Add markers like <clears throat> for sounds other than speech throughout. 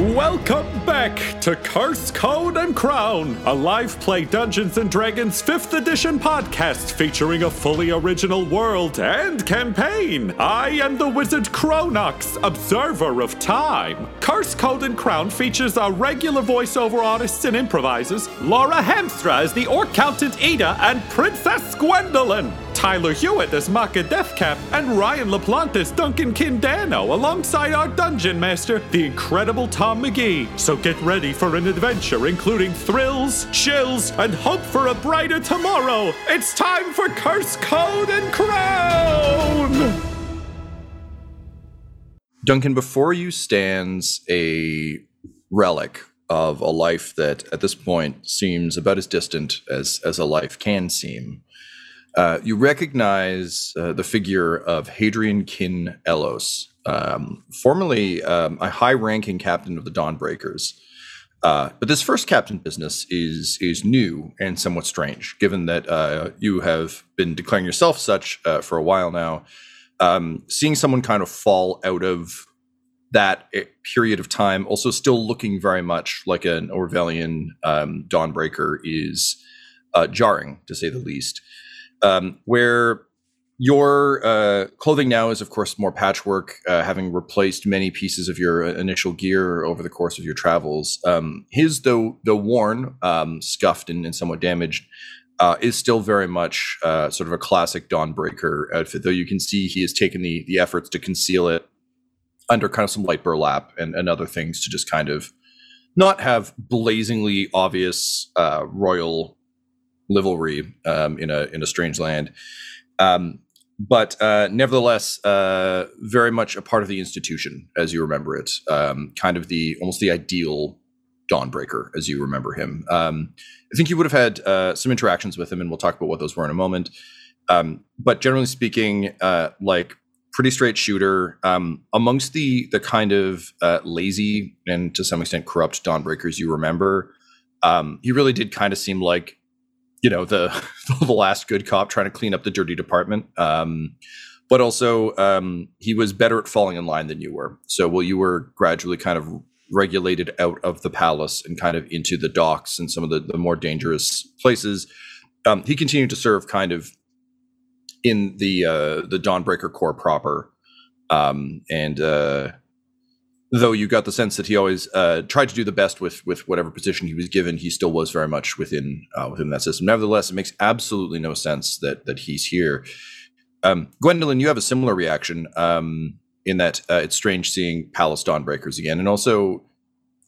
Welcome back to Curse Code and Crown, a live play Dungeons and Dragons 5th edition podcast featuring a fully original world and campaign. I am the wizard Cronox, observer of time. Curse Code and Crown features our regular voiceover artists and improvisers, Laura Hamstra as the Orc Countess Ida and Princess Gwendolyn. Tyler Hewitt as Maka Deathcap, and Ryan LaPlante as Duncan Kindano, alongside our dungeon master, the incredible Tom McGee. So get ready for an adventure including thrills, chills, and hope for a brighter tomorrow. It's time for Curse Code and Crown! Duncan, before you stands a relic of a life that at this point seems about as distant as, as a life can seem. Uh, you recognize uh, the figure of Hadrian Kin Elos, um, formerly um, a high-ranking captain of the Dawnbreakers. Uh, but this first captain business is is new and somewhat strange, given that uh, you have been declaring yourself such uh, for a while now. Um, seeing someone kind of fall out of that eh, period of time, also still looking very much like an Orvelian um, Dawnbreaker, is uh, jarring to say the least um, where your uh, clothing now is, of course, more patchwork, uh, having replaced many pieces of your initial gear over the course of your travels. Um, his, though though worn, um, scuffed, and, and, somewhat damaged, uh, is still very much uh, sort of a classic Dawnbreaker outfit. Though you can see he has taken the the efforts to conceal it under kind of some light burlap and, and other things to just kind of not have blazingly obvious uh, royal livery um, in a in a strange land. Um, but uh, nevertheless, uh, very much a part of the institution as you remember it. Um, kind of the almost the ideal Dawnbreaker as you remember him. Um, I think you would have had uh, some interactions with him, and we'll talk about what those were in a moment. Um, but generally speaking, uh, like pretty straight shooter. Um, amongst the the kind of uh, lazy and to some extent corrupt Dawnbreakers you remember, he really did kind of seem like you know the <laughs> the last good cop trying to clean up the dirty department. Um, but also um, he was better at falling in line than you were. So while you were gradually kind of regulated out of the palace and kind of into the docks and some of the, the more dangerous places. Um, he continued to serve kind of in the uh, the dawnbreaker corps proper. Um, and uh, though you got the sense that he always uh, tried to do the best with with whatever position he was given, he still was very much within uh, within that system. Nevertheless, it makes absolutely no sense that that he's here. Um, Gwendolyn, you have a similar reaction um, in that uh, it's strange seeing Palace Dawnbreakers again, and also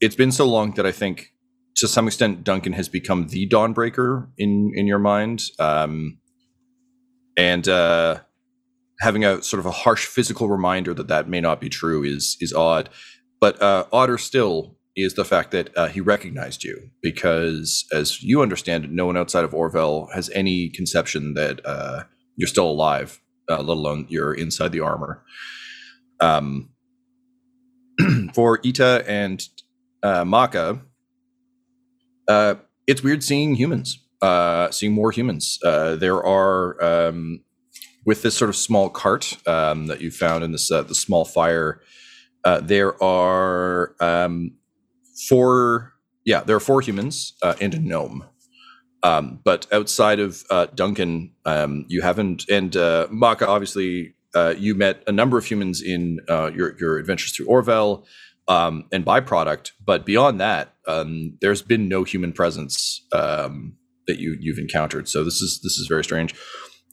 it's been so long that I think to some extent Duncan has become the Dawnbreaker in in your mind, um, and uh, having a sort of a harsh physical reminder that that may not be true is is odd. But uh, odder still is the fact that uh, he recognized you because, as you understand no one outside of Orvel has any conception that uh, you're still alive, uh, let alone you're inside the armor. Um, <clears throat> for Ita and uh, Maka, uh, it's weird seeing humans, seeing more humans. there are um, with this sort of small cart um, that you found in this the small fire uh, there are um, four, yeah, there are four humans uh, and a gnome. Um, but outside of uh, Duncan, um, you haven't, and uh, Maka, obviously, uh, you met a number of humans in uh, your your adventures through Orvel um, and byproduct. But beyond that, um, there's been no human presence that you you've encountered. So this is this is very strange.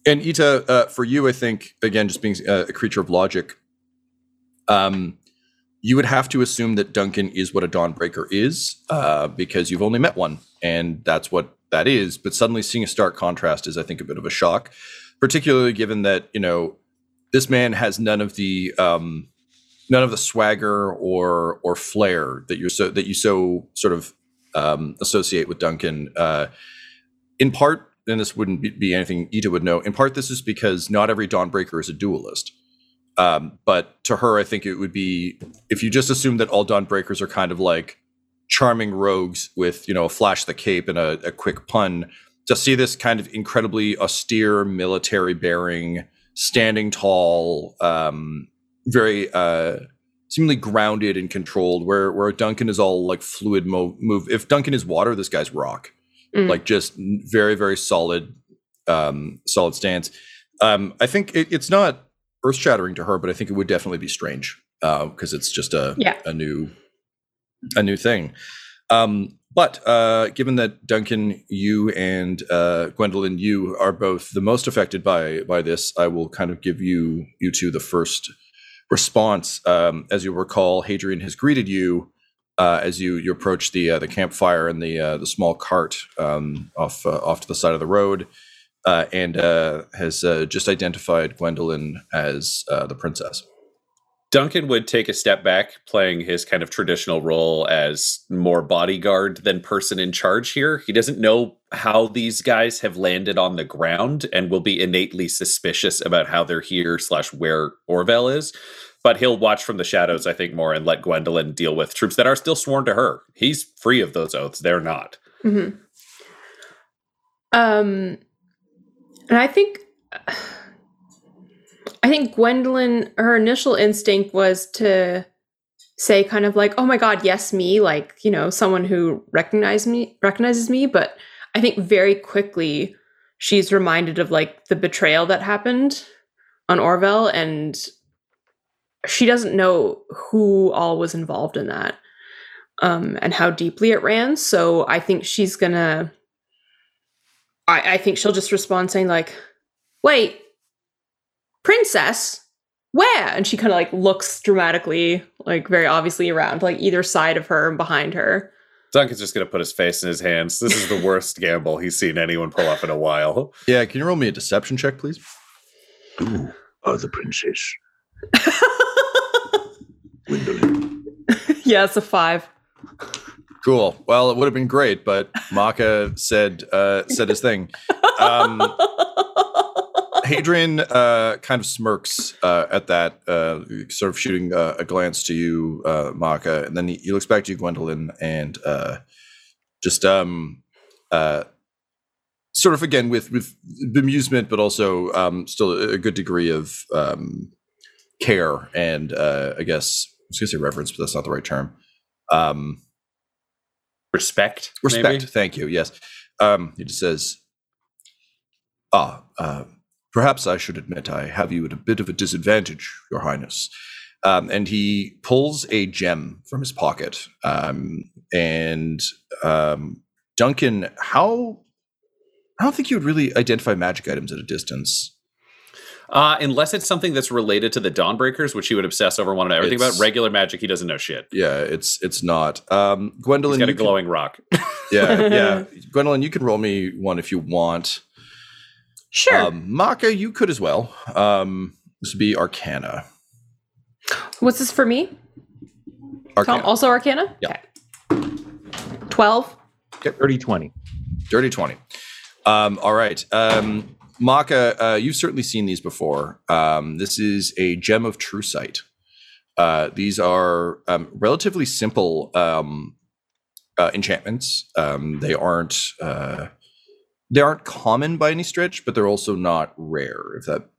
And Ita, uh, for you, I think again, just being a, a creature of logic, um, you would have to assume that Duncan is what a Dawnbreaker is, uh, because you've only met one, and that's what that is. But suddenly seeing a stark contrast is, I think, a bit of a shock, particularly given that you know this man has none of the um, none of the swagger or or flair that you're so that you so sort of um, associate with Duncan. Uh, in part, and this wouldn't be, anything Ita would know. In part, this is because not every Dawnbreaker is a duelist. Um, but to her, I think it would be if you just assume that all Dawnbreakers are kind of like charming rogues with you know a flash the cape and a, a quick pun. To see this kind of incredibly austere military bearing, standing tall, um, very uh, seemingly grounded and controlled. Where where Duncan is all like fluid mo- move. If Duncan is water, this guy's rock. Mm. Like just very very solid, um, solid stance. Um, I think it, it's not earth shattering to her, but I think it would definitely be strange because it's just a Yeah. a new a new thing. Um, but uh, given that Duncan, you and uh, Gwendolyn, you are both the most affected by by this, I will kind of give you you two the first response. Um, as you recall, Hadrian has greeted you uh, as you you approach the uh, the campfire and the uh, the small cart um, off uh, off to the side of the road, uh, and uh, has just identified Gwendolyn as the princess. Duncan would take a step back, playing his kind of traditional role as more bodyguard than person in charge here. He doesn't know how these guys have landed on the ground and will be innately suspicious about how they're here slash where Orvel is. But he'll watch from the shadows, I think, more and let Gwendolyn deal with troops that are still sworn to her. He's free of those oaths. They're not. hmm Um, and I think, I think Gwendolyn, her initial instinct was to say, kind of like, "Oh my God, yes, me," like you know, someone who recognizes me, recognizes me. But I think very quickly she's reminded of like the betrayal that happened on Orville, and she doesn't know who all was involved in that um, and how deeply it ran. So I think she's gonna. I, I think she'll just respond saying like, "Wait, princess, where?" And she kind of like looks dramatically, like very obviously around, like either side of her and behind her. Duncan's just going to put his face in his hands. This is the <laughs> worst gamble he's seen anyone pull off in a while. Yeah, can you roll me a deception check, please? You are the princess, <laughs> Gwendolyn. <laughs> yeah, it's a five. Cool. Well, it would have been great, but Maka said uh, said his thing. Um, Hadrian uh, kind of smirks uh, at that, uh, sort of shooting uh, a glance to you, uh, Maka, and then he, he looks back to you, Gwendolyn, and uh, just um, uh, sort of again with with bemusement, but also um, still a good degree of um, care and uh, I guess I was going to say reverence, but that's not the right term. Um, Respect. Respect. maybe? Thank you. Yes. Um, he just says, "Ah, uh, perhaps I should admit I have you at a bit of a disadvantage, Your Highness." Um, and he pulls a gem from his pocket. Um, and um, Duncan, how? I don't think you would really identify magic items at a distance. Uh, unless it's something that's related to the Dawnbreakers, which he would obsess over, want to know everything It's- about. Regular magic, he doesn't know shit. Yeah, it's it's not. Um, He's Gwendolyn, got a you can- glowing rock. <laughs> yeah, <laughs> yeah. Gwendolyn, you can roll me one if you want. Sure. Um, Maka, you could as well. Um, this would be Arcana. What's this for me? Arcana. Tom, also Arcana. Yeah. Okay. Twelve. Dirty 20. Dirty 20. Um, all right. Um, Maka, uh, you've certainly seen these before. Um, this is a gem of true sight. Uh, these are um, relatively simple um, uh, enchantments. Um, they aren't uh, they aren't common by any stretch, but they're also not rare. If that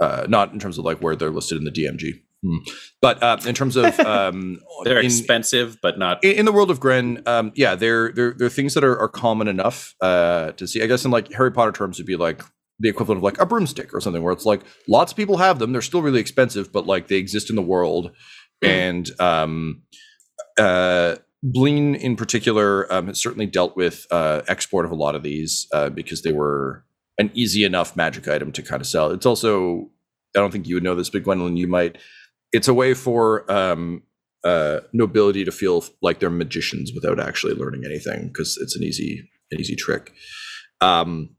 uh, not in terms of like where they're listed in the DMG, Hmm. but uh, in terms of <laughs> um, They're in- expensive, but not. in, in the world of Gren, um, yeah, they're they're they're things that are, are common enough uh, to see. I guess in like Harry Potter terms, would be like the equivalent of like a broomstick or something, where it's like lots of people have them. They're still really expensive, but like they exist in the world. And um, uh, Bleen in particular um, has certainly dealt with uh, export of a lot of these uh, because they were an easy enough magic item to kind of sell. It's also I don't think you would know this, but Gwendolyn, you might. It's a way for um, uh, nobility to feel like they're magicians without actually learning anything because it's an easy an easy trick. Um,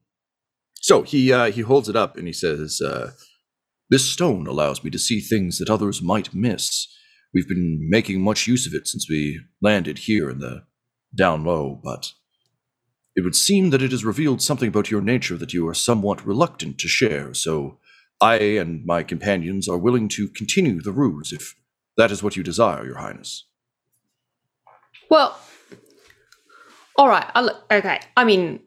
so he uh, he holds it up and he says, uh, This stone allows me to see things that others might miss. We've been making much use of it since we landed here in the down low, but it would seem that it has revealed something about your nature that you are somewhat reluctant to share, so I and my companions are willing to continue the ruse if that is what you desire, Your Highness. Well, all right. I'll, okay. I mean,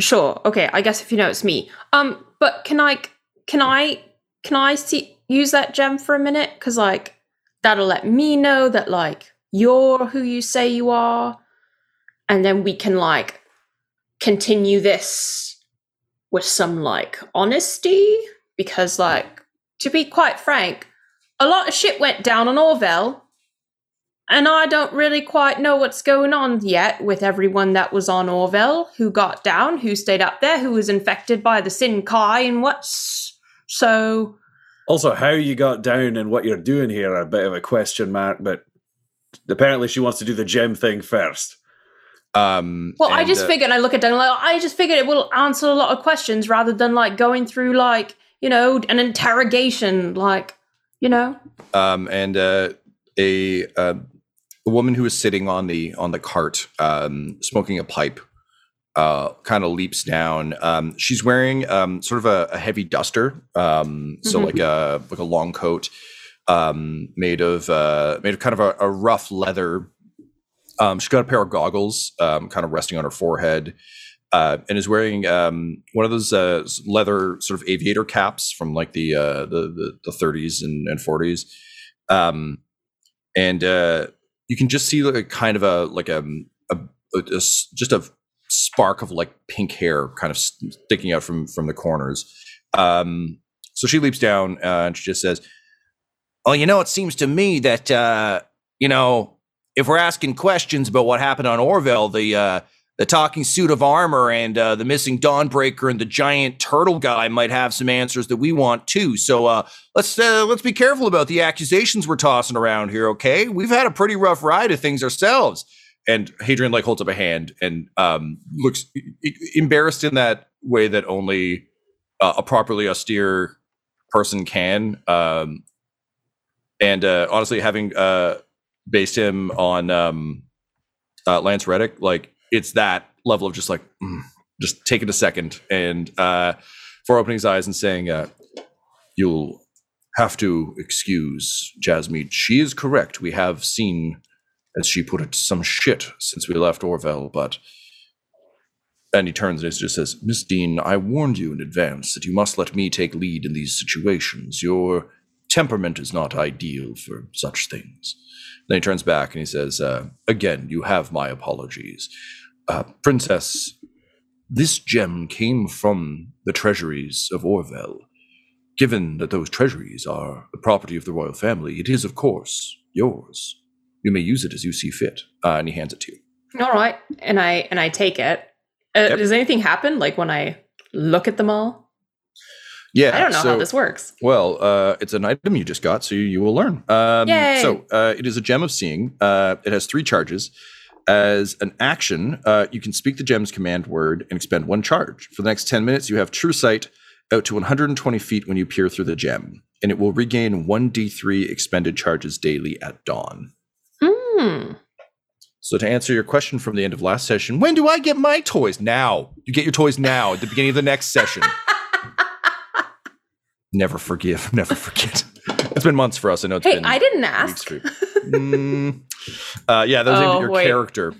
sure. Okay. I guess if you know it's me. Um, but can I can I can I see use that gem for a minute? Because like that'll let me know that like you're who you say you are, and then we can like continue this with some like honesty. Because like to be quite frank, a lot of shit went down on Orville and I don't really quite know what's going on yet with everyone that was on Orville, who got down, who stayed up there, who was infected by the Sin Kai, and what's so. Also, how you got down and what you're doing here are a bit of a question mark, but apparently she wants to do the gem thing first. Um, Well, I just uh, figured I look at Daniel. like I just figured it will answer a lot of questions rather than like going through like you know an interrogation, like you know. um, and uh, a uh, a woman who is sitting on the on the cart, um, smoking a pipe, uh, kind of leaps down. Um, she's wearing um, sort of a, a heavy duster, um, so Mhm. like a like a long coat, um, made of uh, made of kind of a, a rough leather. Um, she's got a pair of goggles, um, kind of resting on her forehead. Uh, and is wearing um, one of those uh, leather sort of aviator caps from like the uh, the, the the 30s and, and 40s, um, and uh, you can just see like a kind of a like a just a spark of like pink hair kind of sticking out from from the corners. Um, so she leaps down uh, and she just says, "Well, you know, it seems to me that uh, you know if we're asking questions about what happened on Orville, the the talking suit of armor and uh, the missing Dawnbreaker and the giant turtle guy might have some answers that we want too. So uh, let's uh, let's be careful about the accusations we're tossing around here. Okay, we've had a pretty rough ride of things ourselves. And Hadrian like holds up a hand and um, looks embarrassed in that way that only uh, a properly austere person can. Um, and uh, honestly, having uh, based him on um, Lance Reddick, like it's that level of just like mm, just taking a second and uh, for opening his eyes and saying, uh, "You'll have to excuse Jasmine. She is correct. We have seen, as she put it, some shit since we left Orville, but." And he turns and he just says, Miss Dean, I warned you in advance that you must let me take lead in these situations. Your temperament is not ideal for such things. Then he turns back and he says, uh, Again, you have my apologies. Uh, Princess, this gem came from the treasuries of Orville. Given that those treasuries are the property of the royal family, it is, of course, yours. You may use it as you see fit. Uh, and he hands it to you. All right, and I and I take it. Uh, Yep. Does anything happen like when I look at them all? Yeah. I don't know how this works. Well, uh, it's an item you just got, so you, you will learn. Um, Yay. So uh, it is a gem of seeing. Uh, it has three charges. As an action, uh, you can speak the gem's command word and expend one charge. For the next 10 minutes, you have true sight out to 120 feet when you peer through the gem, and it will regain 1d3 expended charges daily at dawn. Hmm. So to answer your question from the end of last session, when do I get my toys? Now. You get your toys now at the beginning of the next session. <laughs> never forgive, never forget. It's been months for us. I know it's Hey, been I didn't ask. Mm. uh, yeah, that was Oh, your wait. character.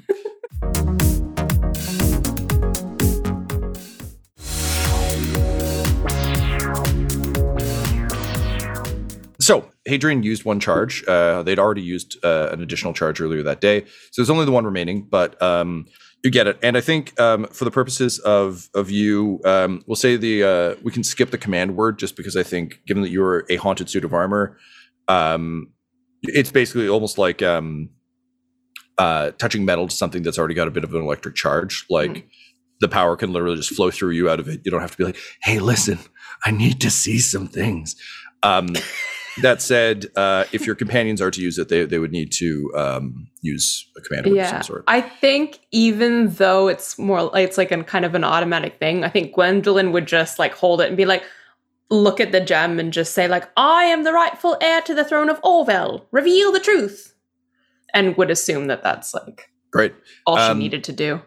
So Hadrian used one charge. Uh, they'd already used uh, an additional charge earlier that day, so there's only the one remaining. But um, you get it, and I think um, for the purposes of of you, um, we'll say the uh, we can skip the command word just because I think, given that you're a haunted suit of armor, um, it's basically almost like um, uh, touching metal to something that's already got a bit of an electric charge. Like the power can literally just flow through you out of it. You don't have to be like, "Hey, listen, I need to see some things." Um, <laughs> that said, uh, if your companions are to use it, they, they would need to um, use a command word of some sort. I think even though it's more, like it's like a kind of an automatic thing. I think Gwendolyn would just like hold it and be like, look at the gem and just say like, "I am the rightful heir to the throne of Orvel. Reveal the truth," and would assume that that's like Great. all Um, she needed to do.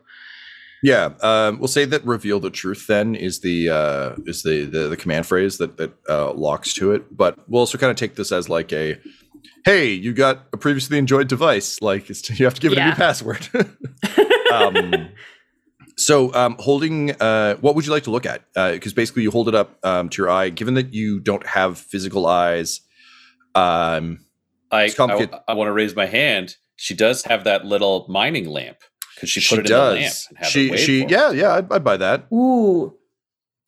Yeah, um, we'll say that "reveal the truth" then is the uh, is the, the the command phrase that that uh, locks to it. But we'll also kind of take this as like a, "Hey, you got a previously enjoyed device. Like it's, <laughs> you have to give it a new password." <laughs> <laughs> um, so, um, holding, uh, what would you like to look at? Because basically, you hold it up um, to your eye. Given that you don't have physical eyes, um, I, It's complicated. I, want to raise my hand. She does have that little mining lamp. because she put she it in the lamp does. and have She it she yeah yeah I'd, I'd buy that. Ooh. <laughs>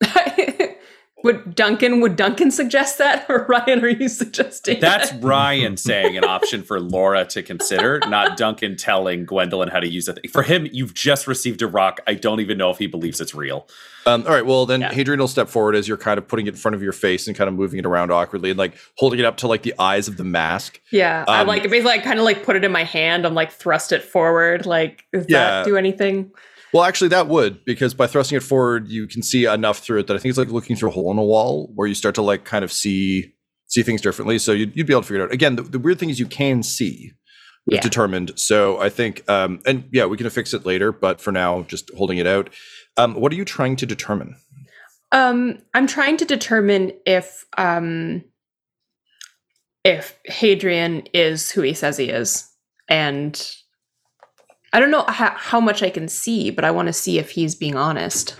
would Duncan would Duncan suggest that <laughs> or Ryan are you suggesting That's that? Ryan saying an option for Laura to consider, not Duncan telling Gwendolyn how to use it. For him, you've just received a rock. I don't even know if he believes it's real. Um, all right. Well, then Yeah. Hadrian will step forward as you're kind of putting it in front of your face and kind of moving it around awkwardly and like holding it up to like the eyes of the mask. Yeah. I Um, like basically like kind of like put it in my hand. I'm like thrust it forward. Like, does Yeah. that do anything? Well, actually, that would because by thrusting it forward, you can see enough through it that I think it's like looking through a hole in a wall where you start to like kind of see see things differently. So you'd, you'd be able to figure it out. Again, the, the weird thing is you can see. Yeah. determined. So I think, um, and yeah, we can fix it later. But for now, just holding it out. Um, what are you trying to determine? Um, I'm trying to determine if um if Hadrian is who he says he is, and I don't know how, how much I can see, but I want to see if he's being honest.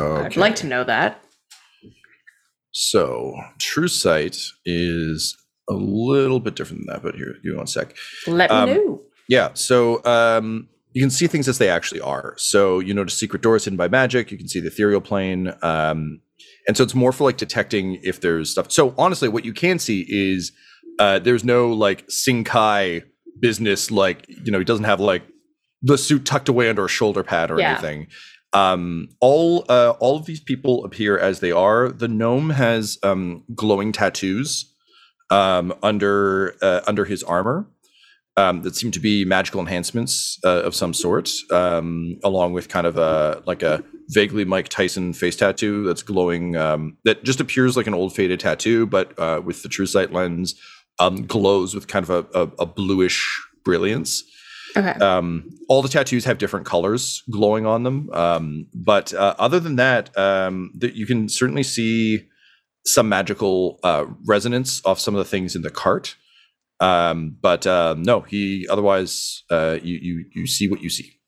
I'd like to know that. So true sight is a little bit different than that, but here, give me one sec. Let Um, me know. Yeah, so um, you can see things as they actually are. So you notice secret doors hidden by magic. You can see the ethereal plane, um, and so it's more for like detecting if there's stuff. So honestly, what you can see is uh, there's no like Sinkai business. Like you know, he doesn't have like the suit tucked away under a shoulder pad or Yeah. anything. Um, all uh, all of these people appear as they are. The gnome has um, glowing tattoos um, under uh, under his armor um, that seem to be magical enhancements uh, of some sort, um, along with kind of a like a vaguely Mike Tyson face tattoo that's glowing. Um, that just appears like an old faded tattoo, but uh, with the true sight lens, um, glows with kind of a, a, a bluish brilliance. Okay. Um, all the tattoos have different colors glowing on them, um, but uh, other than that, um, that you can certainly see some magical uh, resonance off some of the things in the cart. Um, but uh, no, he otherwise uh, you you you see what you see.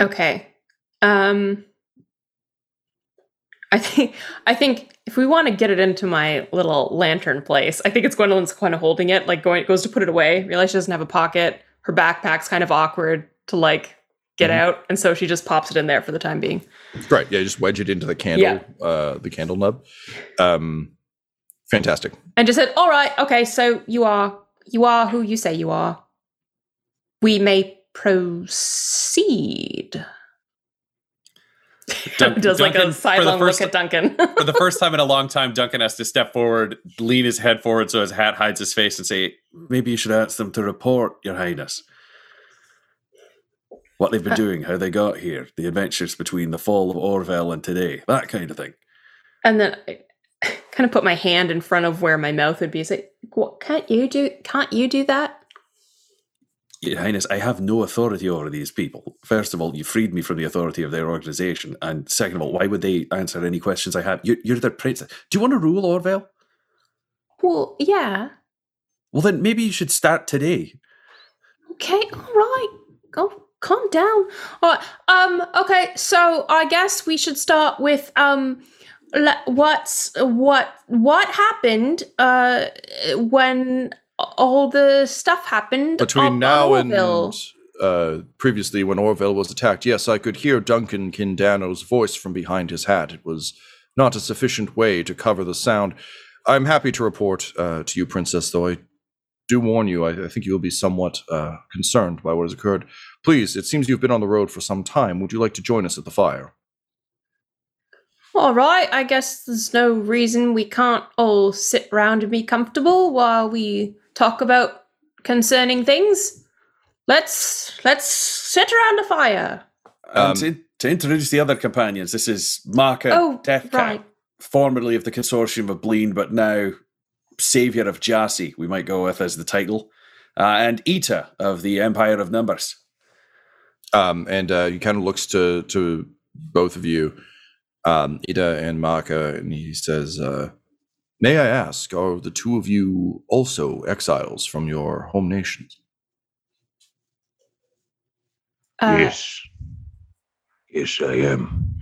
Okay. Um I think I think if we want to get it into my little lantern place, I think it's Gwendolyn's kind of holding it, like going goes to put it away, realize she doesn't have a pocket. Her backpack's kind of awkward to like get Mhm. out, and so she just pops it in there for the time being. Right? Yeah, just wedge it into the candle, uh, the candle nub. Um, fantastic. And just said, All right, okay, so you are you are who you say you are. We may proceed. Dun- <laughs> Does like a sidelong look at Duncan. <laughs> For the first time in a long time, Duncan has to step forward, lean his head forward so his hat hides his face, and say, Maybe you should ask them to report, Your Highness. What they've been Uh, doing, how they got here, the adventures between the fall of Orville and today, that kind of thing. And then I <laughs> kind of put my hand in front of where my mouth would be. Say, what can't you do? Can't you do that? Your Highness, I have no authority over these people. First of all, you freed me from the authority of their organization. And second of all, why would they answer any questions I have? You're, you're their prince. Do you want to rule Orville? Well, yeah. Well, then maybe you should start today. Okay, all right. Go, calm down. All right. Um. Okay. So I guess we should start with um. What's what what happened uh when all the stuff happened Between now on and Orville? uh, previously, when Orville was attacked, yes, I could hear Duncan Kindano's voice from behind his hat. It was not a sufficient way to cover the sound. I'm happy to report uh, to you, Princess, though I do warn you, I, I think you will be somewhat uh, concerned by what has occurred. Please, it seems you've been on the road for some time. Would you like to join us at the fire? All right, I guess there's no reason we can't all sit round and be comfortable while we talk about concerning things. Let's let's sit around a fire. Um, to, to introduce the other companions, this is Maka Oh, Deathcap. right. formerly of the consortium of Bleen, but now savior of Jassy, we might go with as the title, uh, and Ita of the Empire of Numbers. Um, and uh, he kind of looks to to both of you, um, Ida and Maka, and he says, uh, "May I ask, are the two of you also exiles from your home nations?" Uh, yes. Yes, I am.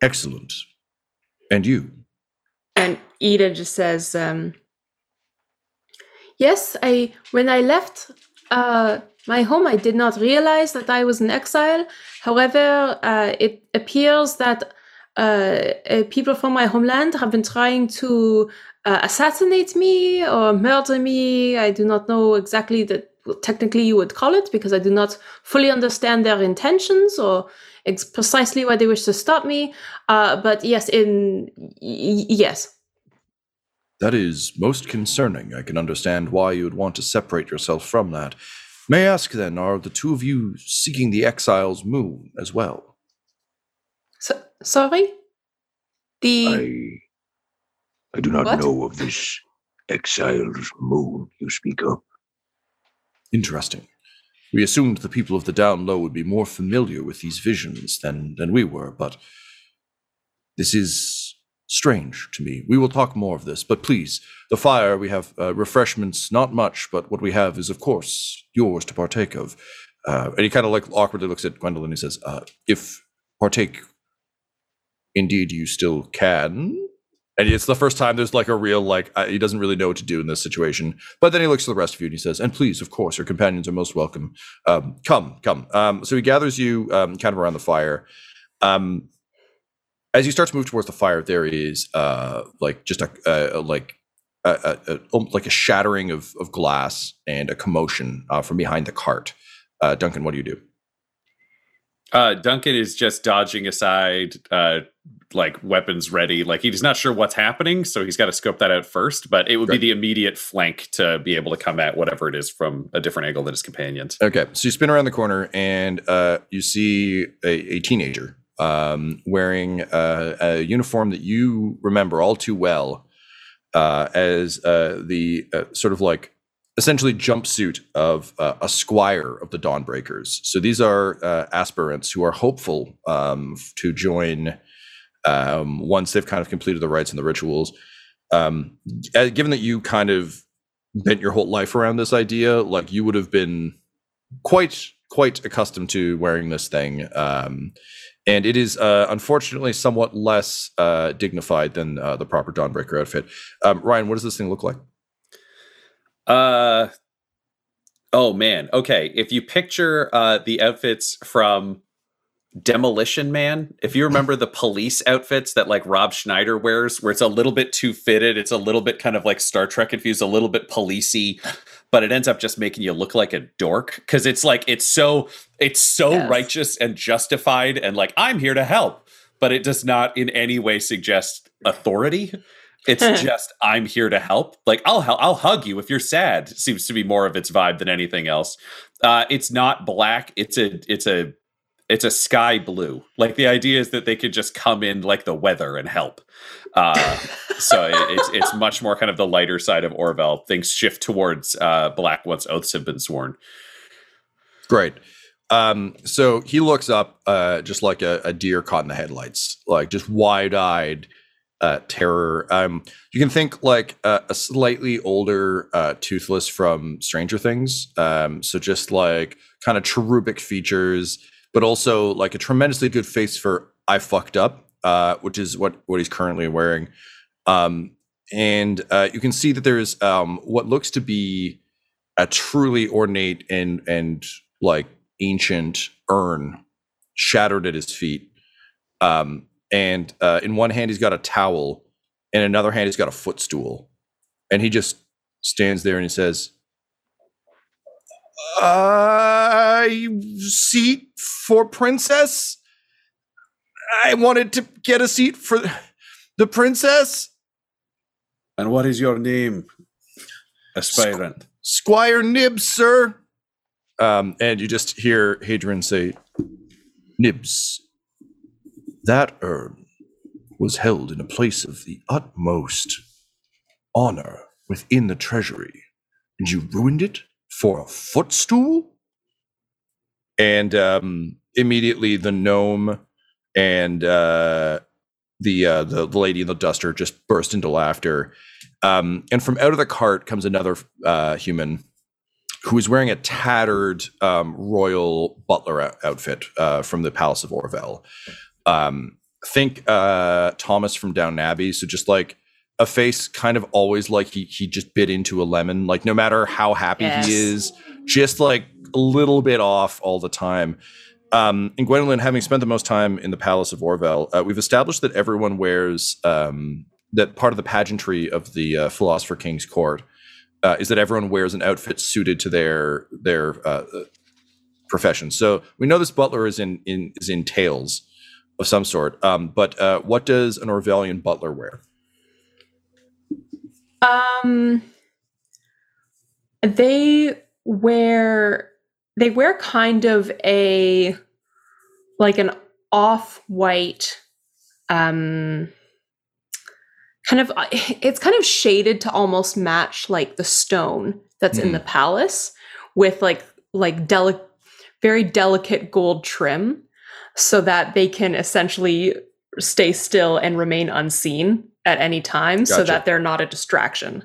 Excellent. And you? And Ida just says, um, "Yes, I when I left uh, my home, I did not realize that I was in exile. However, uh, it appears that people from my homeland have been trying to uh, assassinate me or murder me. I do not know exactly that. Well, technically, you would call it because I do not fully understand their intentions or ex- precisely why they wish to stop me. Uh, but yes, in y- yes, That is most concerning. I can understand why you would want to separate yourself from that. May I ask then, are the two of you seeking the exile's moon as well? So, sorry. The I I do not What? know of this exile's moon you speak of. Interesting. We assumed the people of the down low would be more familiar with these visions than, than we were, but this is strange to me. We will talk more of this, but please, the fire, we have uh, refreshments, not much, but what we have is, of course, yours to partake of. Uh, and he kind of like awkwardly looks at Gwendolyn and he says, uh, If partake, indeed you still can. And it's the first time there's like a real, like, uh, he doesn't really know what to do in this situation. But then he looks to the rest of you and he says, And please, of course, your companions are most welcome. Um, come, come. Um, so he gathers you um, kind of around the fire. Um, as you start to move towards the fire, there is uh, like just a, a, a like a, a, a, like a shattering of, of glass and a commotion uh, from behind the cart. Uh, Duncan, what do you do? Uh, Duncan is just dodging aside, uh, like weapons ready. Like he's not sure what's happening, so he's got to scope that out first. But it would Right. be the immediate flank to be able to come at whatever it is from a different angle than his companions. Okay, so you spin around the corner and uh, you see a, a teenager um, wearing uh, a uniform that you remember all too well uh, as uh, the uh, sort of like essentially jumpsuit of uh, a squire of the Dawnbreakers. So these are uh, aspirants who are hopeful um, to join um, once they've kind of completed the rites and the rituals. Um, given that you kind of bent your whole life around this idea, like you would have been quite quite accustomed to wearing this thing. Um, and it is uh, unfortunately somewhat less uh, dignified than uh, the proper Dawnbreaker outfit. Um, Ryan, what does this thing look like? Uh oh man. Okay, if you picture uh the outfits from Demolition Man, if you remember the police outfits that like Rob Schneider wears, where it's a little bit too fitted, it's a little bit kind of like Star Trek infused, a little bit policey, but it ends up just making you look like a dork because it's like it's so it's so Yes. righteous and justified and like I'm here to help, but it does not in any way suggest authority. It's <laughs> just I'm here to help. Like I'll I'll hug you if you're sad. Seems to be more of its vibe than anything else. Uh, it's not black. It's a it's a it's a sky blue. Like the idea is that they could just come in like the weather and help. Uh, so it, it's it's much more kind of the lighter side of Orvel. Things shift towards uh, black once oaths have been sworn. Great. Um, so he looks up, uh, just like a, a deer caught in the headlights, like just wide-eyed uh, terror. Um, you can think like a, a slightly older uh, Toothless from Stranger Things. Um, so just like kind of cherubic features, but also like a tremendously good face for "I fucked up," uh, which is what what he's currently wearing. Um, and uh, you can see that there's um, what looks to be a truly ornate and and like ancient urn shattered at his feet. Um, and uh, in one hand he's got a towel, in another hand he's got a footstool, and he just stands there and he says, "Uh, seat for princess. I wanted to get a seat for the princess." And what is your name, aspirant? Squire Nibs, sir. Um, and you just hear Hadrian say, Nibs, that urn was held in a place of the utmost honor within the treasury, and you ruined it for a footstool? And um, immediately the gnome and uh, the, uh, the lady in the duster just burst into laughter. Um, and from out of the cart comes another uh, human who is wearing a tattered um, royal butler out- outfit uh, from the Palace of Orvel. Um, think uh, Thomas from Downton Abbey. So just like a face, kind of always like he he just bit into a lemon. Like no matter how happy Yes. he is, just like a little bit off all the time. Um, and Gwendolyn, having spent the most time in the Palace of Orvel, uh, we've established that everyone wears um, that part of the pageantry of the uh, Philosopher King's court uh, is that everyone wears an outfit suited to their their uh, profession. So we know this butler is in, in is in tails of some sort. Um, but uh, what does an Orvelian butler wear? Um, they wear they wear kind of a like an off-white um kind of it's kind of shaded to almost match like the stone that's in Mhm. the palace with like like delicate very delicate gold trim so that they can essentially stay still and remain unseen at any time so that they're not a distraction.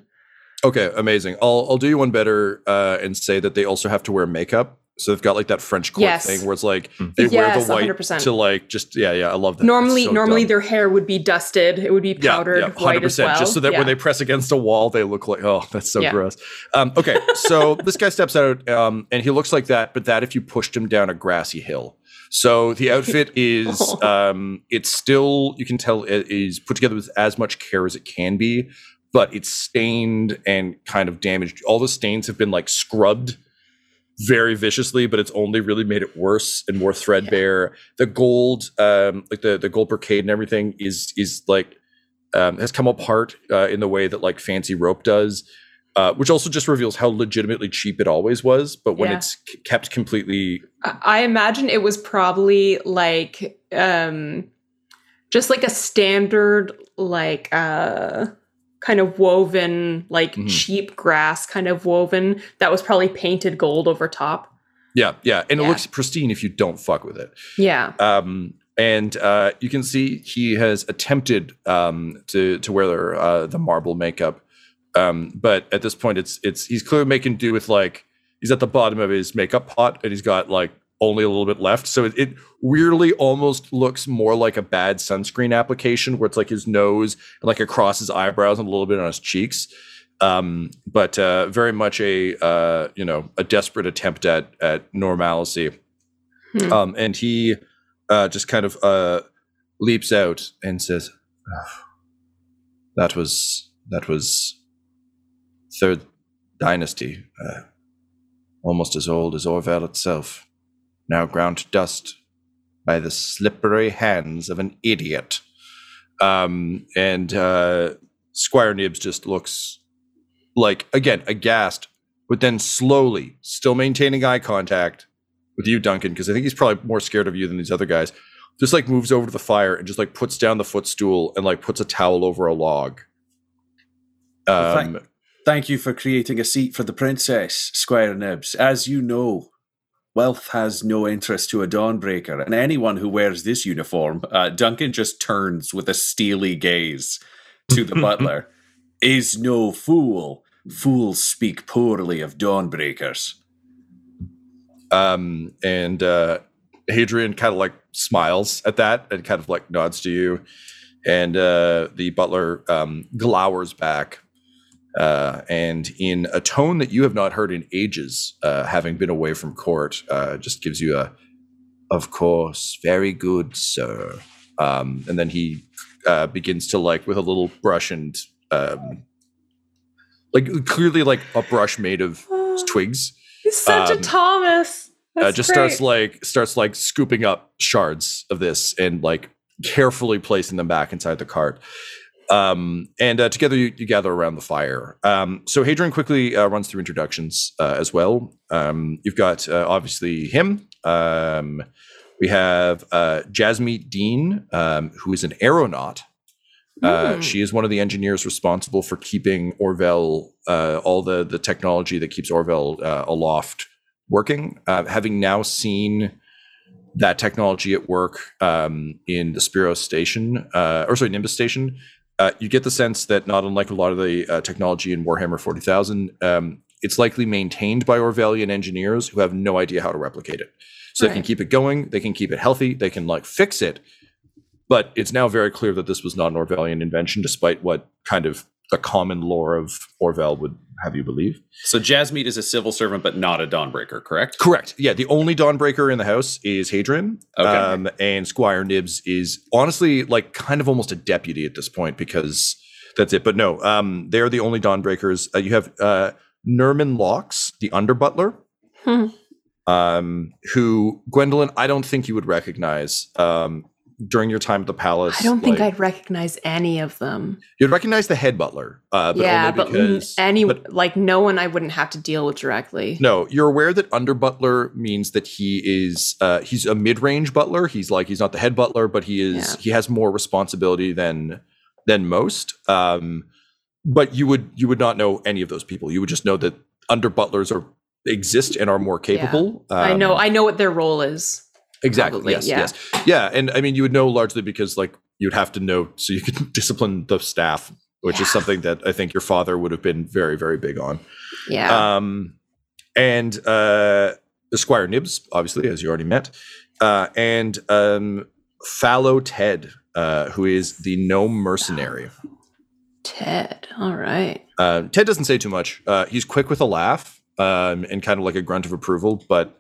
Okay, amazing. I'll I'll do you one better uh, and say that they also have to wear makeup. So they've got like that French court Yes. thing where it's like Mm. they wear the white 100%. to like just yeah yeah I love that. normally so normally dumb. their hair would be dusted it would be Yeah, powdered yeah, white as well Just so that Yeah. when they press against a wall, they look like oh, that's so Yeah. gross. Um, okay, so this guy steps out, um, and he looks like that, but that if you pushed him down a grassy hill. So the outfit <laughs> is um, it's still you can tell it is put together with as much care as it can be, but it's stained and kind of damaged. All the stains have been like scrubbed very viciously, but it's only really made it worse and more threadbare. The gold, um, like the the gold brocade and everything, is is like um, has come apart uh, in the way that like fancy rope does, uh, which also just reveals how legitimately cheap it always was. But when Yeah. it's k- kept completely, I I imagine it was probably like um just like a standard like uh kind of woven like Mhm. cheap grass kind of woven that was probably painted gold over top. yeah, yeah, and it looks pristine if you don't fuck with it. Yeah. Um, and uh, you can see he has attempted um, to to wear uh, the marble makeup, um, but at this point, it's it's he's clearly making do with like he's at the bottom of his makeup pot, and he's got like only a little bit left. So it, it weirdly almost looks more like a bad sunscreen application, where it's like his nose and like across his eyebrows and a little bit on his cheeks. Um, but uh, very much a uh, you know a desperate attempt at at normalcy. Hmm. Um, and he uh, just kind of uh, leaps out and says, "Ah, "That was that was third dynasty, uh, almost as old as Orvel itself, now ground to dust by the slippery hands of an idiot." Um, and uh, Squire Nibs just looks like again aghast, but then slowly, still maintaining eye contact with you, Duncan, because I think he's probably more scared of you than these other guys. Just like moves over to the fire and just like puts down the footstool and like puts a towel over a log. Um, thank- Thank you for creating a seat for the princess, Squire Nibs. As you know, wealth has no interest to a Dawnbreaker, and anyone who wears this uniform, Uh, Duncan just turns with a steely gaze to the <laughs> butler. is no fool. Fools speak poorly of Dawnbreakers. um, and uh, Hadrian kind of like smiles at that and kind of like nods to you. And uh, the butler um, glowers back. Uh, and in a tone that you have not heard in ages, uh, having been away from court, uh, just gives you a, of course, very good, sir. Um, and then he uh, begins to like with a little brush and um, like clearly like a brush made of <gasps> twigs He's such um, a Thomas. uh, just great. starts like starts like scooping up shards of this and like carefully placing them back inside the cart. Um, and uh, together you, you gather around the fire. Um, so Hadrian quickly uh, runs through introductions uh, as well. Um, you've got uh, obviously him. Um, we have uh, Jasmeet Dean, um, who is an aeronaut. Uh, Hmm. she is one of the engineers responsible for keeping Orville, uh, all the the technology that keeps Orville uh, aloft, working. Uh, having now seen that technology at work um, in the Spiro station, uh, or sorry, Nimbus station, uh, you get the sense that not unlike a lot of the uh, technology in Warhammer 40,000, um, it's likely maintained by Orvelian engineers who have no idea how to replicate it. So they can keep it going, they can keep it healthy, they can like fix it. But it's now very clear that this was not an Orvelian invention, despite what kind of the common lore of Orvel would have you believe. So Jasmeet is a civil servant, but not a Dawnbreaker, correct? Correct. Yeah, the only Dawnbreaker in the house is Hadrian. Okay. Um, and Squire Nibs is honestly like kind of almost a deputy at this point because that's it. But no, um, they're the only Dawnbreakers. Uh, you have uh, Nerman Locks, the under butler, Hmm. um, who Gwendolyn, I don't think you would recognize um, during your time at the palace. I don't think like, I'd recognize any of them. You'd recognize the head butler, uh, but yeah, but because any but- like no one I wouldn't have to deal with directly. No, you're aware that under butler means that he is uh, he's a mid range butler. He's like he's not the head butler, but he is Yeah. he has more responsibility than than most. Um, but you would you would not know any of those people. You would just know that under butlers are exist and are more capable. I know Um, I know what their role is. Exactly. probably, yes, yeah. yes, yeah. And I mean, you would know largely because like you'd have to know so you could <laughs> discipline the staff, which is something that I think your father would have been very very big on. Yeah. Um, and uh, Squire Nibs, obviously, as you already met, uh, and um, Fallow Ted, uh, who is the gnome mercenary. Ted. All right. Uh, Ted doesn't say too much. Uh, he's quick with a laugh um, and kind of like a grunt of approval, but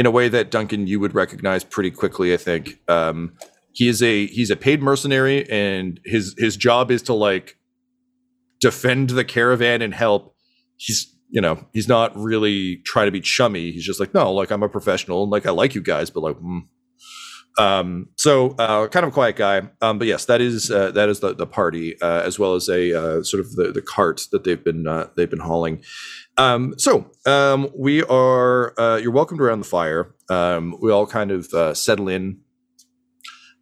in a way that Duncan you would recognize pretty quickly. I think um, he is a he's a paid mercenary, and his his job is to like defend the caravan and help. He's you know he's not really trying to be chummy. He's just like no, like I'm a professional and like I like you guys, but like. Mm. Um, so uh, kind of a quiet guy. Um, but yes, that is uh, that is the the party uh, as well as a uh, sort of the the cart that they've been uh, they've been hauling. Um, so um, we are uh, you're welcomed around the fire. Um, we all kind of uh, settle in.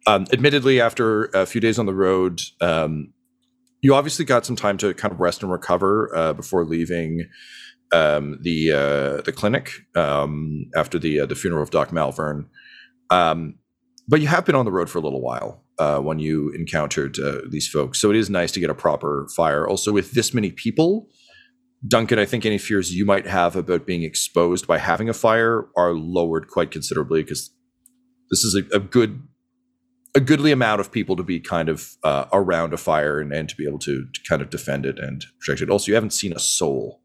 Um, admittedly, after a few days on the road, um, you obviously got some time to kind of rest and recover uh, before leaving um, the uh, the clinic after the uh, the funeral of Doc Malvern. But you have been on the road for a little while uh, when you encountered uh, these folks, so it is nice to get a proper fire. Also, with this many people, Duncan, I think any fears you might have about being exposed by having a fire are lowered quite considerably because this is a, a good, a goodly amount of people to be kind of uh, around a fire and, and to be able to, to kind of defend it and protect it. Also, you haven't seen a soul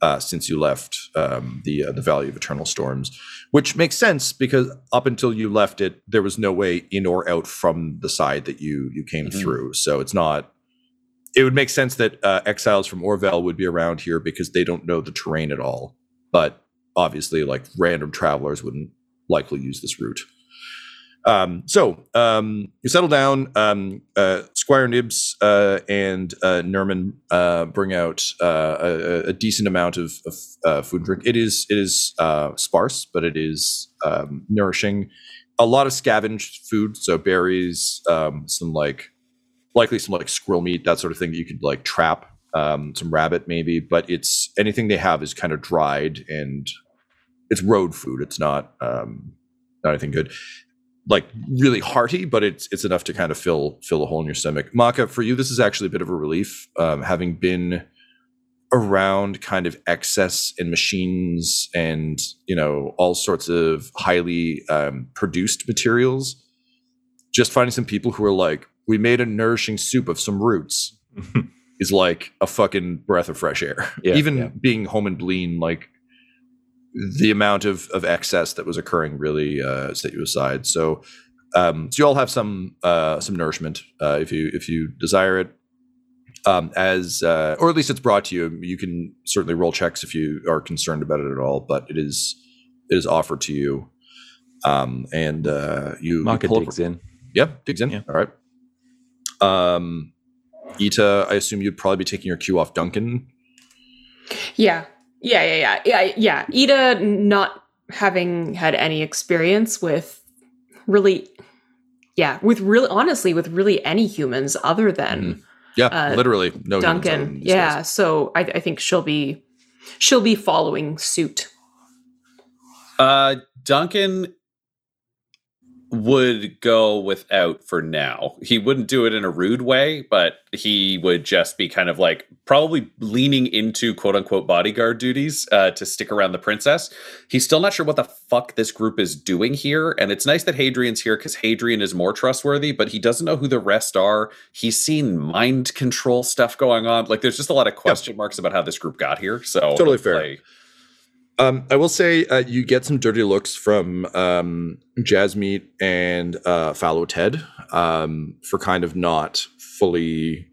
uh, since you left um, the uh, the Valley of Eternal Storms, which makes sense because up until you left it, there was no way in or out from the side that you you came Mhm. through. So it's not. It would make sense that uh, exiles from Orvel would be around here because they don't know the terrain at all. But obviously, like random travelers wouldn't likely use this route. Um, so um, you settle down. Um, uh, Squire Nibs uh, and uh, Nerman uh, bring out uh, a, a decent amount of, of uh, food and drink. It is it is sparse, but it is um, nourishing. A lot of scavenged food, so berries, um, some like likely some like squirrel meat, that sort of thing that you could like trap. Um, some rabbit maybe, but it's anything they have is kind of dried and it's road food. It's not um, not anything good like really hearty, but it's it's enough to kind of fill fill a hole in your stomach. Maka, for you, this is actually a bit of a relief, um, having been around kind of excess in machines and you know all sorts of highly um, produced materials. Just finding some people who are like, we made a nourishing soup of some roots, <laughs> is like a fucking breath of fresh air. Yeah, Even yeah. being home and Bleen, like the amount of, of excess that was occurring really uh, set you aside. So, um, so you all have some uh, some nourishment uh, if you if you desire it. Um, as uh, or at least it's brought to you. You can certainly roll checks if you are concerned about it at all, but it is it is offered to you. Um, and uh, you, you Maka up- digs in. Yep, digs in. Yeah. All right. Um, Ita, I assume you'd probably be taking your cue off Duncan. Yeah. Yeah, yeah, yeah. Yeah, yeah. Ida not having had any experience with really yeah, with really honestly, with really any humans other than Yeah, Uh, literally no humans other than Duncan. these Yeah, guys. so I, I think she'll be she'll be following suit. Uh, Duncan would go without for now. He wouldn't do it in a rude way, but he would just be kind of like probably leaning into quote unquote bodyguard duties uh, to stick around the princess. He's still not sure what the fuck this group is doing here. And it's nice that Hadrian's here because Hadrian is more trustworthy, but he doesn't know who the rest are. He's seen mind control stuff going on. Like there's just a lot of question marks about how this group got here. So Totally fair. Um, I will say uh, you get some dirty looks from um, Jasmeet and uh, Fallow Ted um, for kind of not fully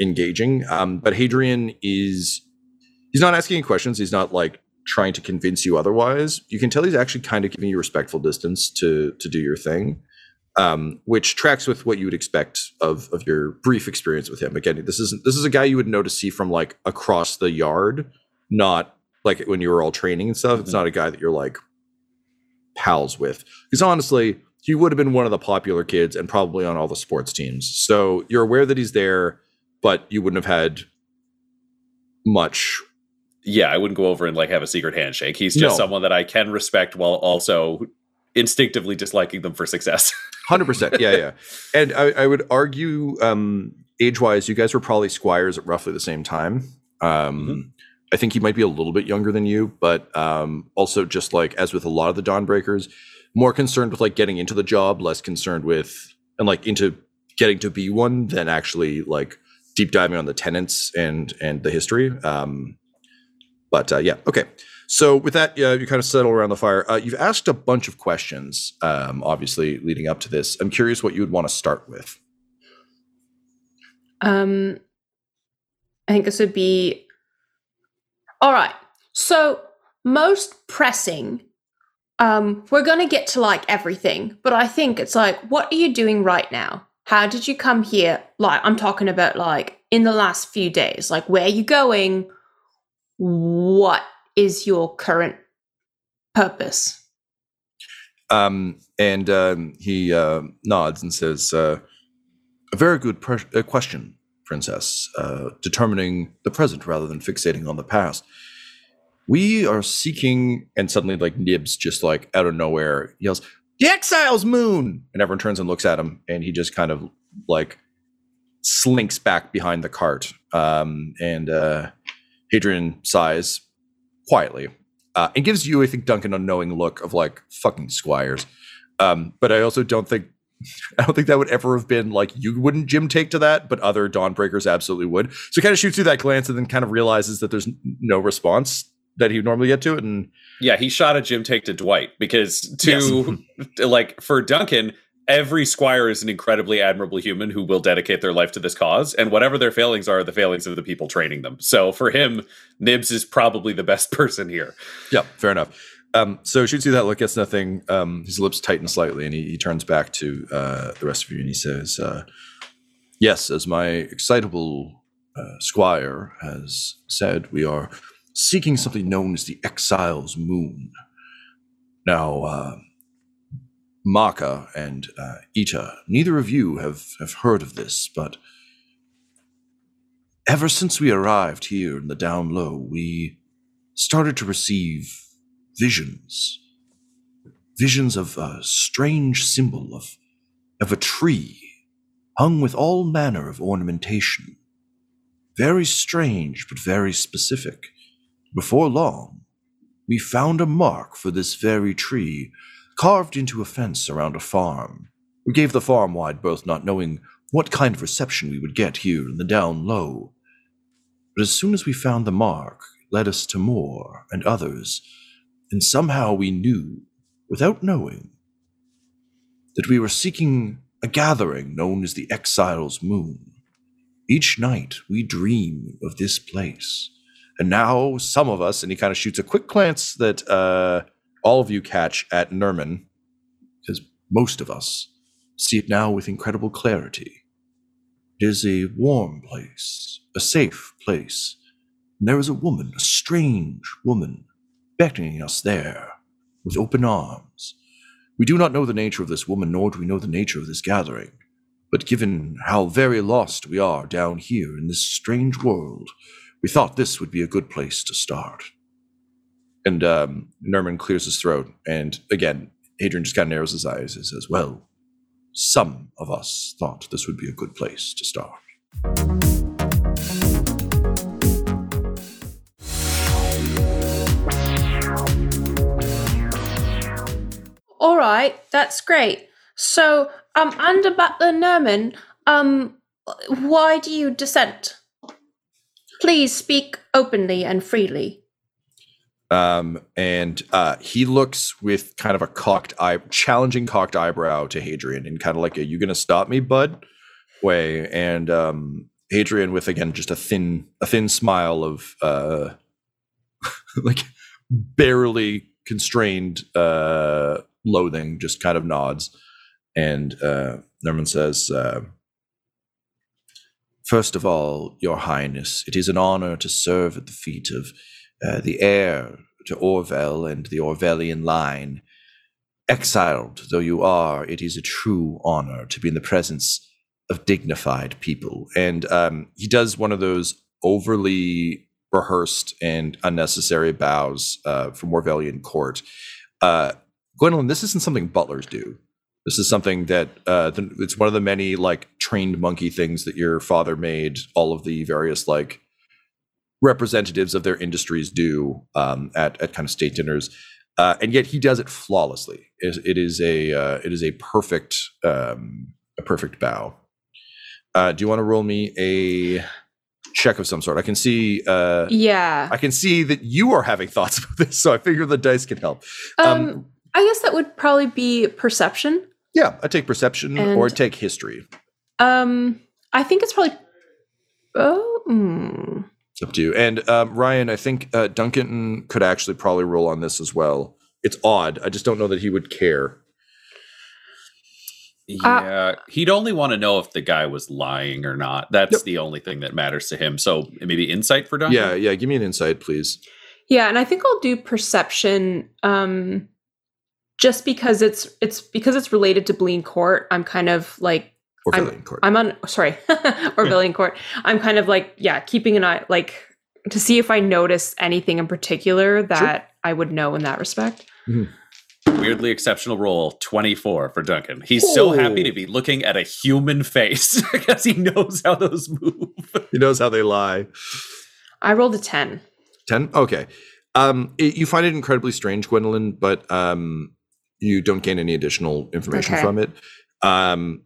engaging. Um, but Hadrian is he's not asking questions. He's not like trying to convince you otherwise. You can tell he's actually kind of giving you respectful distance to to do your thing, um, which tracks with what you would expect of of your brief experience with him. Again, this isn't this is a guy you would know to see from like across the yard, not like when you were all training and stuff. It's Mhm. not a guy that you're like pals with. Because honestly, he would have been one of the popular kids and probably on all the sports teams. So you're aware that he's there, but you wouldn't have had much. yeah, I wouldn't go over and like have a secret handshake. He's just No. someone that I can respect while also instinctively disliking them for success. <laughs> Hundred percent, yeah, yeah. And I, I would argue, um, age-wise, you guys were probably squires at roughly the same time. Um, Mhm. I think he might be a little bit younger than you, but um, also just like as with a lot of the Dawnbreakers, more concerned with like getting into the job, less concerned with and like into getting to be one than actually like deep diving on the tenants and and the history. Um, but uh, yeah, okay. So with that, uh, you kind of settle around the fire. Uh, you've asked a bunch of questions, um, obviously leading up to this. I'm curious what you would want to start with. Um, I think this would be all right. So most pressing, um, we're gonna get to like everything, but I think it's like, what are you doing right now? How did you come here? Like, I'm talking about like in the last few days. Like, where are you going? What is your current purpose? Um, and um, he uh, nods and says, uh, "A very good pre- uh, question, Princess. Uh, determining the present rather than fixating on the past. We are seeking." And suddenly, like Nibs, just like out of nowhere, yells, "The Exile's Moon!" And everyone turns and looks at him, and he just kind of like slinks back behind the cart. Um, and uh, Hadrian sighs quietly uh, and gives you, I think, Duncan, a knowing look of like fucking squires. Um, but I also don't think, I don't think that would ever have been like you wouldn't Jim take to that, but other Dawnbreakers absolutely would. So kind of shoots you that glance and then kind of realizes that there's no response that he would normally get to it. And yeah, he shot a Jim take to Dwight because to <laughs> like for Duncan, every squire is an incredibly admirable human who will dedicate their life to this cause, and whatever their failings are, the failings of the people training them. So for him, Nibs is probably the best <laughs> person here. yeah, fair enough. Um, so shoots you see that look, gets nothing. Um, his lips tighten slightly, and he, he turns back to uh, the rest of you, and he says, uh, "Yes, as my excitable uh, squire has said, we are seeking something known as the Exile's Moon. Now, uh, Maka and uh, Ita, neither of you have have heard of this, but ever since we arrived here in the down low, we started to receive visions. Visions of a strange symbol of, of a tree hung with all manner of ornamentation. Very strange, but very specific. Before long, we found a mark for this very tree carved into a fence around a farm. We gave the farm wide berth, not knowing what kind of reception we would get here in the down low. But as soon as we found the mark, it led us to more and others, and somehow we knew, without knowing, that we were seeking a gathering known as the Exile's Moon. Each night we dream of this place. And now some of us, and he kind of shoots a quick glance that uh, all of you catch at Nerman, because most of us see it now with incredible clarity. It is a warm place, a safe place. And there is a woman, a strange woman, beckoning us there with open arms. We do not know the nature of this woman, nor do we know the nature of this gathering. But given how very lost we are down here in this strange world, we thought this would be a good place to start. And um, Nerman clears his throat, and again, Hadrian just kind of narrows his eyes and says, Well, some of us thought this would be a good place to start. Right, that's great. So, um, under Butler Nerman, um, why do you dissent? Please speak openly and freely. Um, and uh, he looks with kind of a cocked eye, challenging cocked eyebrow to Hadrian, and kind of like a "You gonna stop me, bud?" way. And um, Hadrian with again just a thin, a thin smile of uh, <laughs> like barely constrained uh, loathing, just kind of nods. And uh, Nerman says, uh, First of all, Your Highness, it is an honor to serve at the feet of uh, the heir to Orvel and the Orvelian line. Exiled though you are, it is a true honor to be in the presence of dignified people. And um, he does one of those overly rehearsed and unnecessary bows uh, from Orvelian court. Uh, Gwendolyn, this isn't something butlers do. This is something that uh, th- it's one of the many like trained monkey things that your father made all of the various like representatives of their industries do um, at at kind of state dinners, uh, and yet he does it flawlessly. It, it is a uh, it is a perfect um, a perfect bow. Uh, do you want to roll me a check of some sort? I can see uh, Yeah. I can see that you are having <laughs> thoughts about this, so I figure the dice can help. Um, I guess that would probably be perception. Yeah, I take perception or And- take history. Um, I think it's probably. Oh, hmm. It's up to you. And um, Ryan, I think uh, Duncan could actually probably roll on this as well. It's odd. I just don't know that he would care. Yeah, he'd only want to know if the guy was lying or not. That's Yep. the only thing that matters to him. So maybe insight for Duncan. Yeah, yeah. Give me an insight, please. yeah, and I think I'll do perception. Um, just because it's it's because it's related to Blean Court. I'm kind of like Or I'm- Court. I'm on sorry <laughs> Orvelian Court. I'm kind of like yeah, keeping an eye like to see if I notice anything in particular that I would know in that respect. Weirdly exceptional roll, 24 for Duncan. He's so happy to be looking at a human face <laughs> because he knows how those move. he knows how they lie. I rolled a ten. 10? Okay. Um, it, you find it incredibly strange, Gwendolyn, but um, you don't gain any additional information Okay. from it. Um,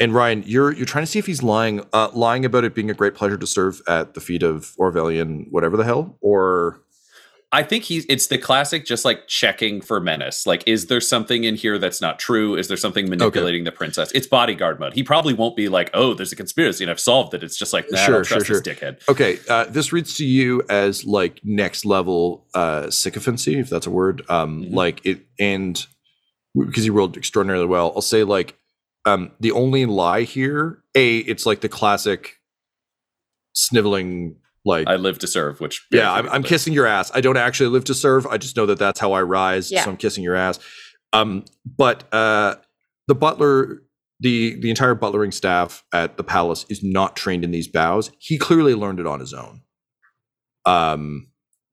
and Ryan, you're you're trying to see if he's lying, uh, lying about it being a great pleasure to serve at the feet of Orvelian, whatever the hell, or I think he's it's the classic just like checking for menace. Like, is there something in here that's not true? Is there something manipulating the princess? It's bodyguard mode. He probably won't be like, oh, there's a conspiracy and I've solved it. It's just like, nah, I Sure, don't trust sure, this dickhead. Okay, uh, this reads to you as like next level uh, sycophancy, if that's a word. Um, Mhm. Like it, and because you rolled extraordinarily well, I'll say like um, the only lie here. A, it's like the classic sniveling, like I live to serve, which yeah, I'm, I'm kissing your ass. I don't actually live to serve. I just know that that's how I rise. Yeah. So I'm kissing your ass. Um, but uh, the butler, the the entire butlering staff at the palace is not trained in these bows. He clearly learned it on his own. Um,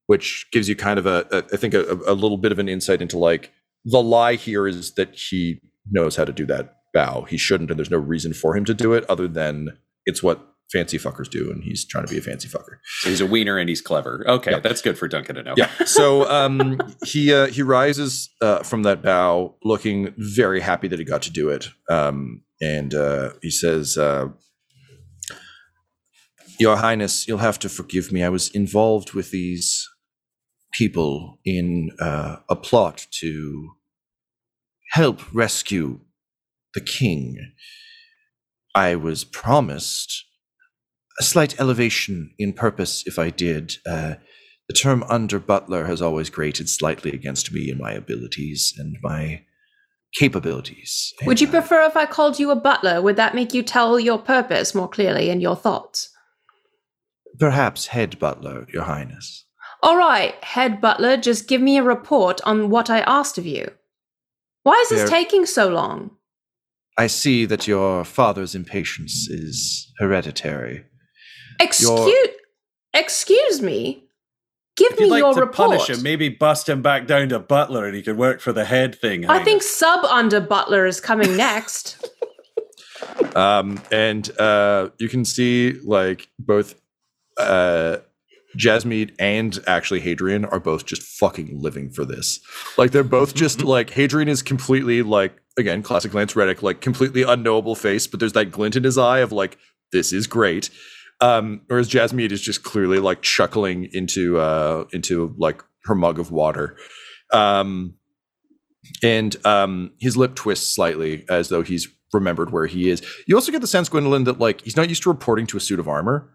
which gives you kind of a, a I think a, a little bit of an insight into like the lie here is that he knows how to do that bow. He shouldn't, and there's no reason for him to do it other than it's what fancy fuckers do, and he's trying to be a fancy fucker. So he's a wiener and he's clever. Okay, Yeah. that's good for Duncan to know. Yeah. So um, he uh, he rises uh, from that bow, looking very happy that he got to do it, um, and uh, he says, uh, "Your Highness, you'll have to forgive me. I was involved with these people in uh, a plot to help rescue the king. I was promised." A slight elevation in purpose if I did. Uh, the term under butler has always grated slightly against me and my abilities and my capabilities. Would you uh, prefer if I called you a butler? Would that make you tell your purpose more clearly and your thoughts? perhaps head butler, Your Highness? All right, head butler, just give me a report on what I asked of you. Why is this There- taking so long? I see that your father's impatience is hereditary. Excuse, excuse me. Give If me you'd like your to report. punish him, maybe bust him back down to butler and he could work for the head thing. I think Highness. sub under butler is coming next. <laughs> Um, and uh, you can see like both uh, Jasmeet and actually Hadrian are both just fucking living for this. Like they're both just like Hadrian is completely like again classic Lance Reddick, like completely unknowable face, but there's that glint in his eye of like this is great. Um, whereas Jasmeet is just clearly like chuckling into uh into like her mug of water. Um, and um, his lip twists slightly as though he's remembered where he is. You also get the sense, Gwendolyn, that like he's not used to reporting to a suit of armor.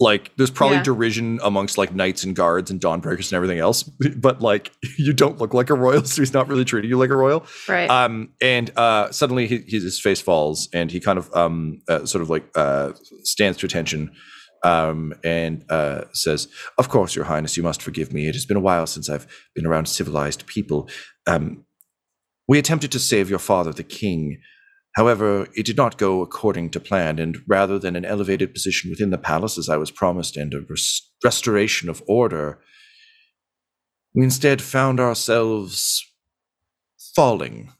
Like there's probably Yeah. derision amongst like knights and guards and dawnbreakers and everything else, <laughs> but like you don't look like a royal, <laughs> so he's not really treating you like a royal. right. Um, and uh, suddenly he, his face falls, and he kind of um, uh, sort of like uh, stands to attention, um, and uh, says, "Of course, Your Highness, you must forgive me. It has been a while since I've been around civilized people. Um, we attempted to save your father, the king." However, it did not go according to plan, and rather than an elevated position within the palace as I was promised and a res- restoration of order, we instead found ourselves falling.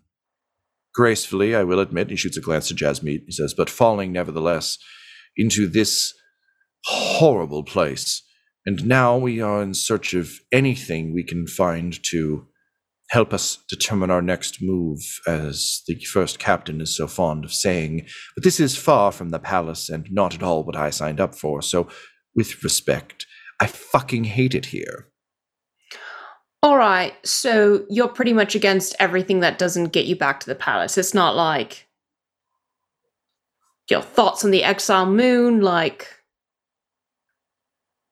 Gracefully, I will admit, he shoots a glance to Jasmeet, he says, but falling nevertheless into this horrible place. And now we are in search of anything we can find to help us determine our next move, as the first captain is so fond of saying. But this is far from the palace and not at all what I signed up for. So, with respect, I fucking hate it here. All right. So you're pretty much against everything that doesn't get you back to the palace. It's not like your thoughts on the exile moon, like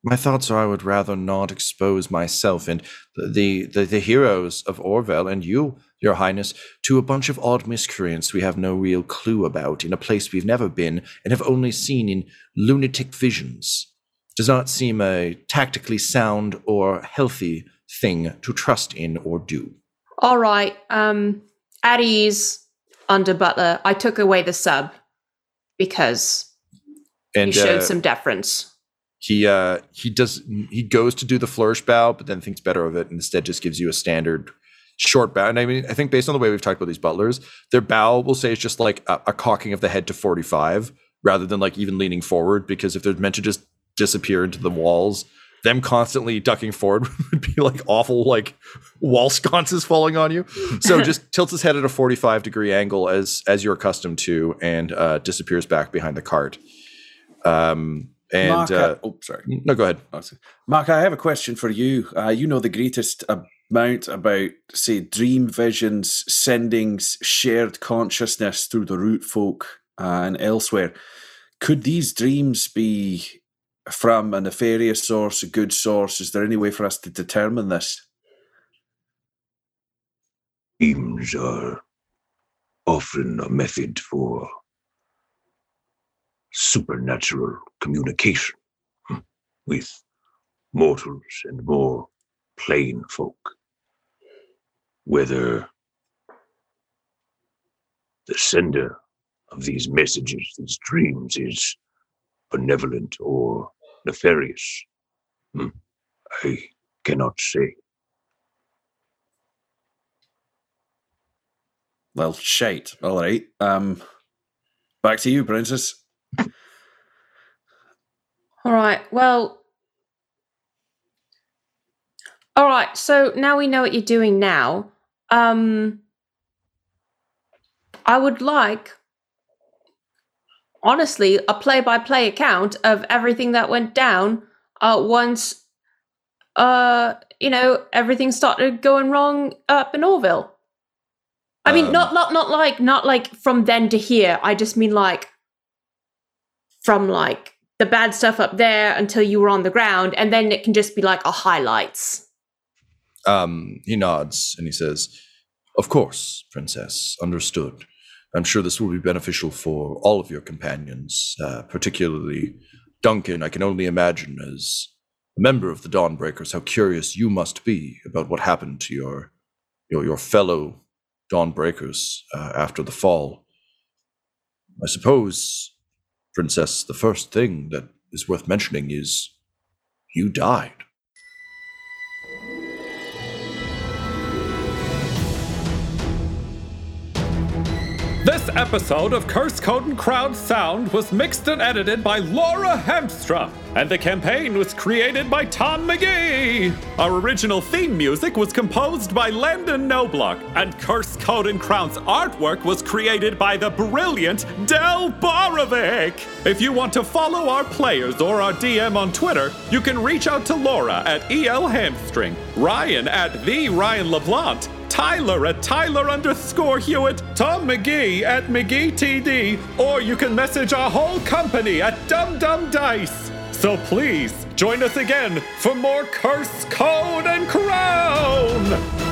My thoughts are I would rather not expose myself and the, the, the heroes of Orvel and you, your highness, to a bunch of odd miscreants we have no real clue about in a place we've never been and have only seen in lunatic visions. Does not seem a tactically sound or healthy thing to trust in or do. all right, um, at ease under Butler. I took away the sub because And you showed uh, some deference. He uh he does he goes to do the flourish bow but then thinks better of it and instead just gives you a standard short bow. And i mean i think based on the way we've talked about these butlers their bow will say is just like a, a cocking of the head to 45 rather than like even leaning forward because if they're meant to just disappear into the walls them constantly ducking forward <laughs> would be like awful like wall sconces falling on you. So <laughs> just tilts his head at a 45 degree angle as as you're accustomed to and uh disappears back behind the cart. Um and Mark, I- uh, oh, sorry. no go ahead. Mark, I have a question for you. Uh, you know the greatest amount about, say, dream visions, sendings, shared consciousness through the root folk uh, and elsewhere. Could these dreams be from a nefarious source, a good source? Is there any way for us to determine this? Dreams are often a method for supernatural communication hmm, with mortals and more plain folk. Whether the sender of these messages, these dreams, is benevolent or nefarious, hmm, I cannot say. Well, shite. All right. Um, back to you, Princess. All right. Well. All right. So now we know what you're doing now. Um I would like honestly a play-by-play account of everything that went down uh once uh you know everything started going wrong up in Orvel. I mean Um, not not not like not like from then to here. I just mean like from like the bad stuff up there until you were on the ground and then it can just be like a highlights. Um, he nods and he says, Of course, Princess, understood. I'm sure this will be beneficial for all of your companions, uh, particularly Duncan. I can only imagine, as a member of the Dawnbreakers, how curious you must be about what happened to your your, your fellow Dawnbreakers uh, after the fall. I suppose, Princess, the first thing that is worth mentioning is you died. This episode of Curse Code and Crowd Sound was mixed and edited by Laura Hemstra, and the campaign was created by Tom McGee. Our original theme music was composed by Landon Noblock, and Curse Code and Crown's artwork was created by the brilliant Del Borovic. If you want to follow our players or our DM on Twitter, you can reach out to Laura at EL Hamstring, Ryan at the Ryan LeBlanc, Tyler at Tyler underscore Hewitt, Tom McGee at McGee TD, or you can message our whole company at Dum Dum Dice. So please join us again for more Curse, Code, and Crown!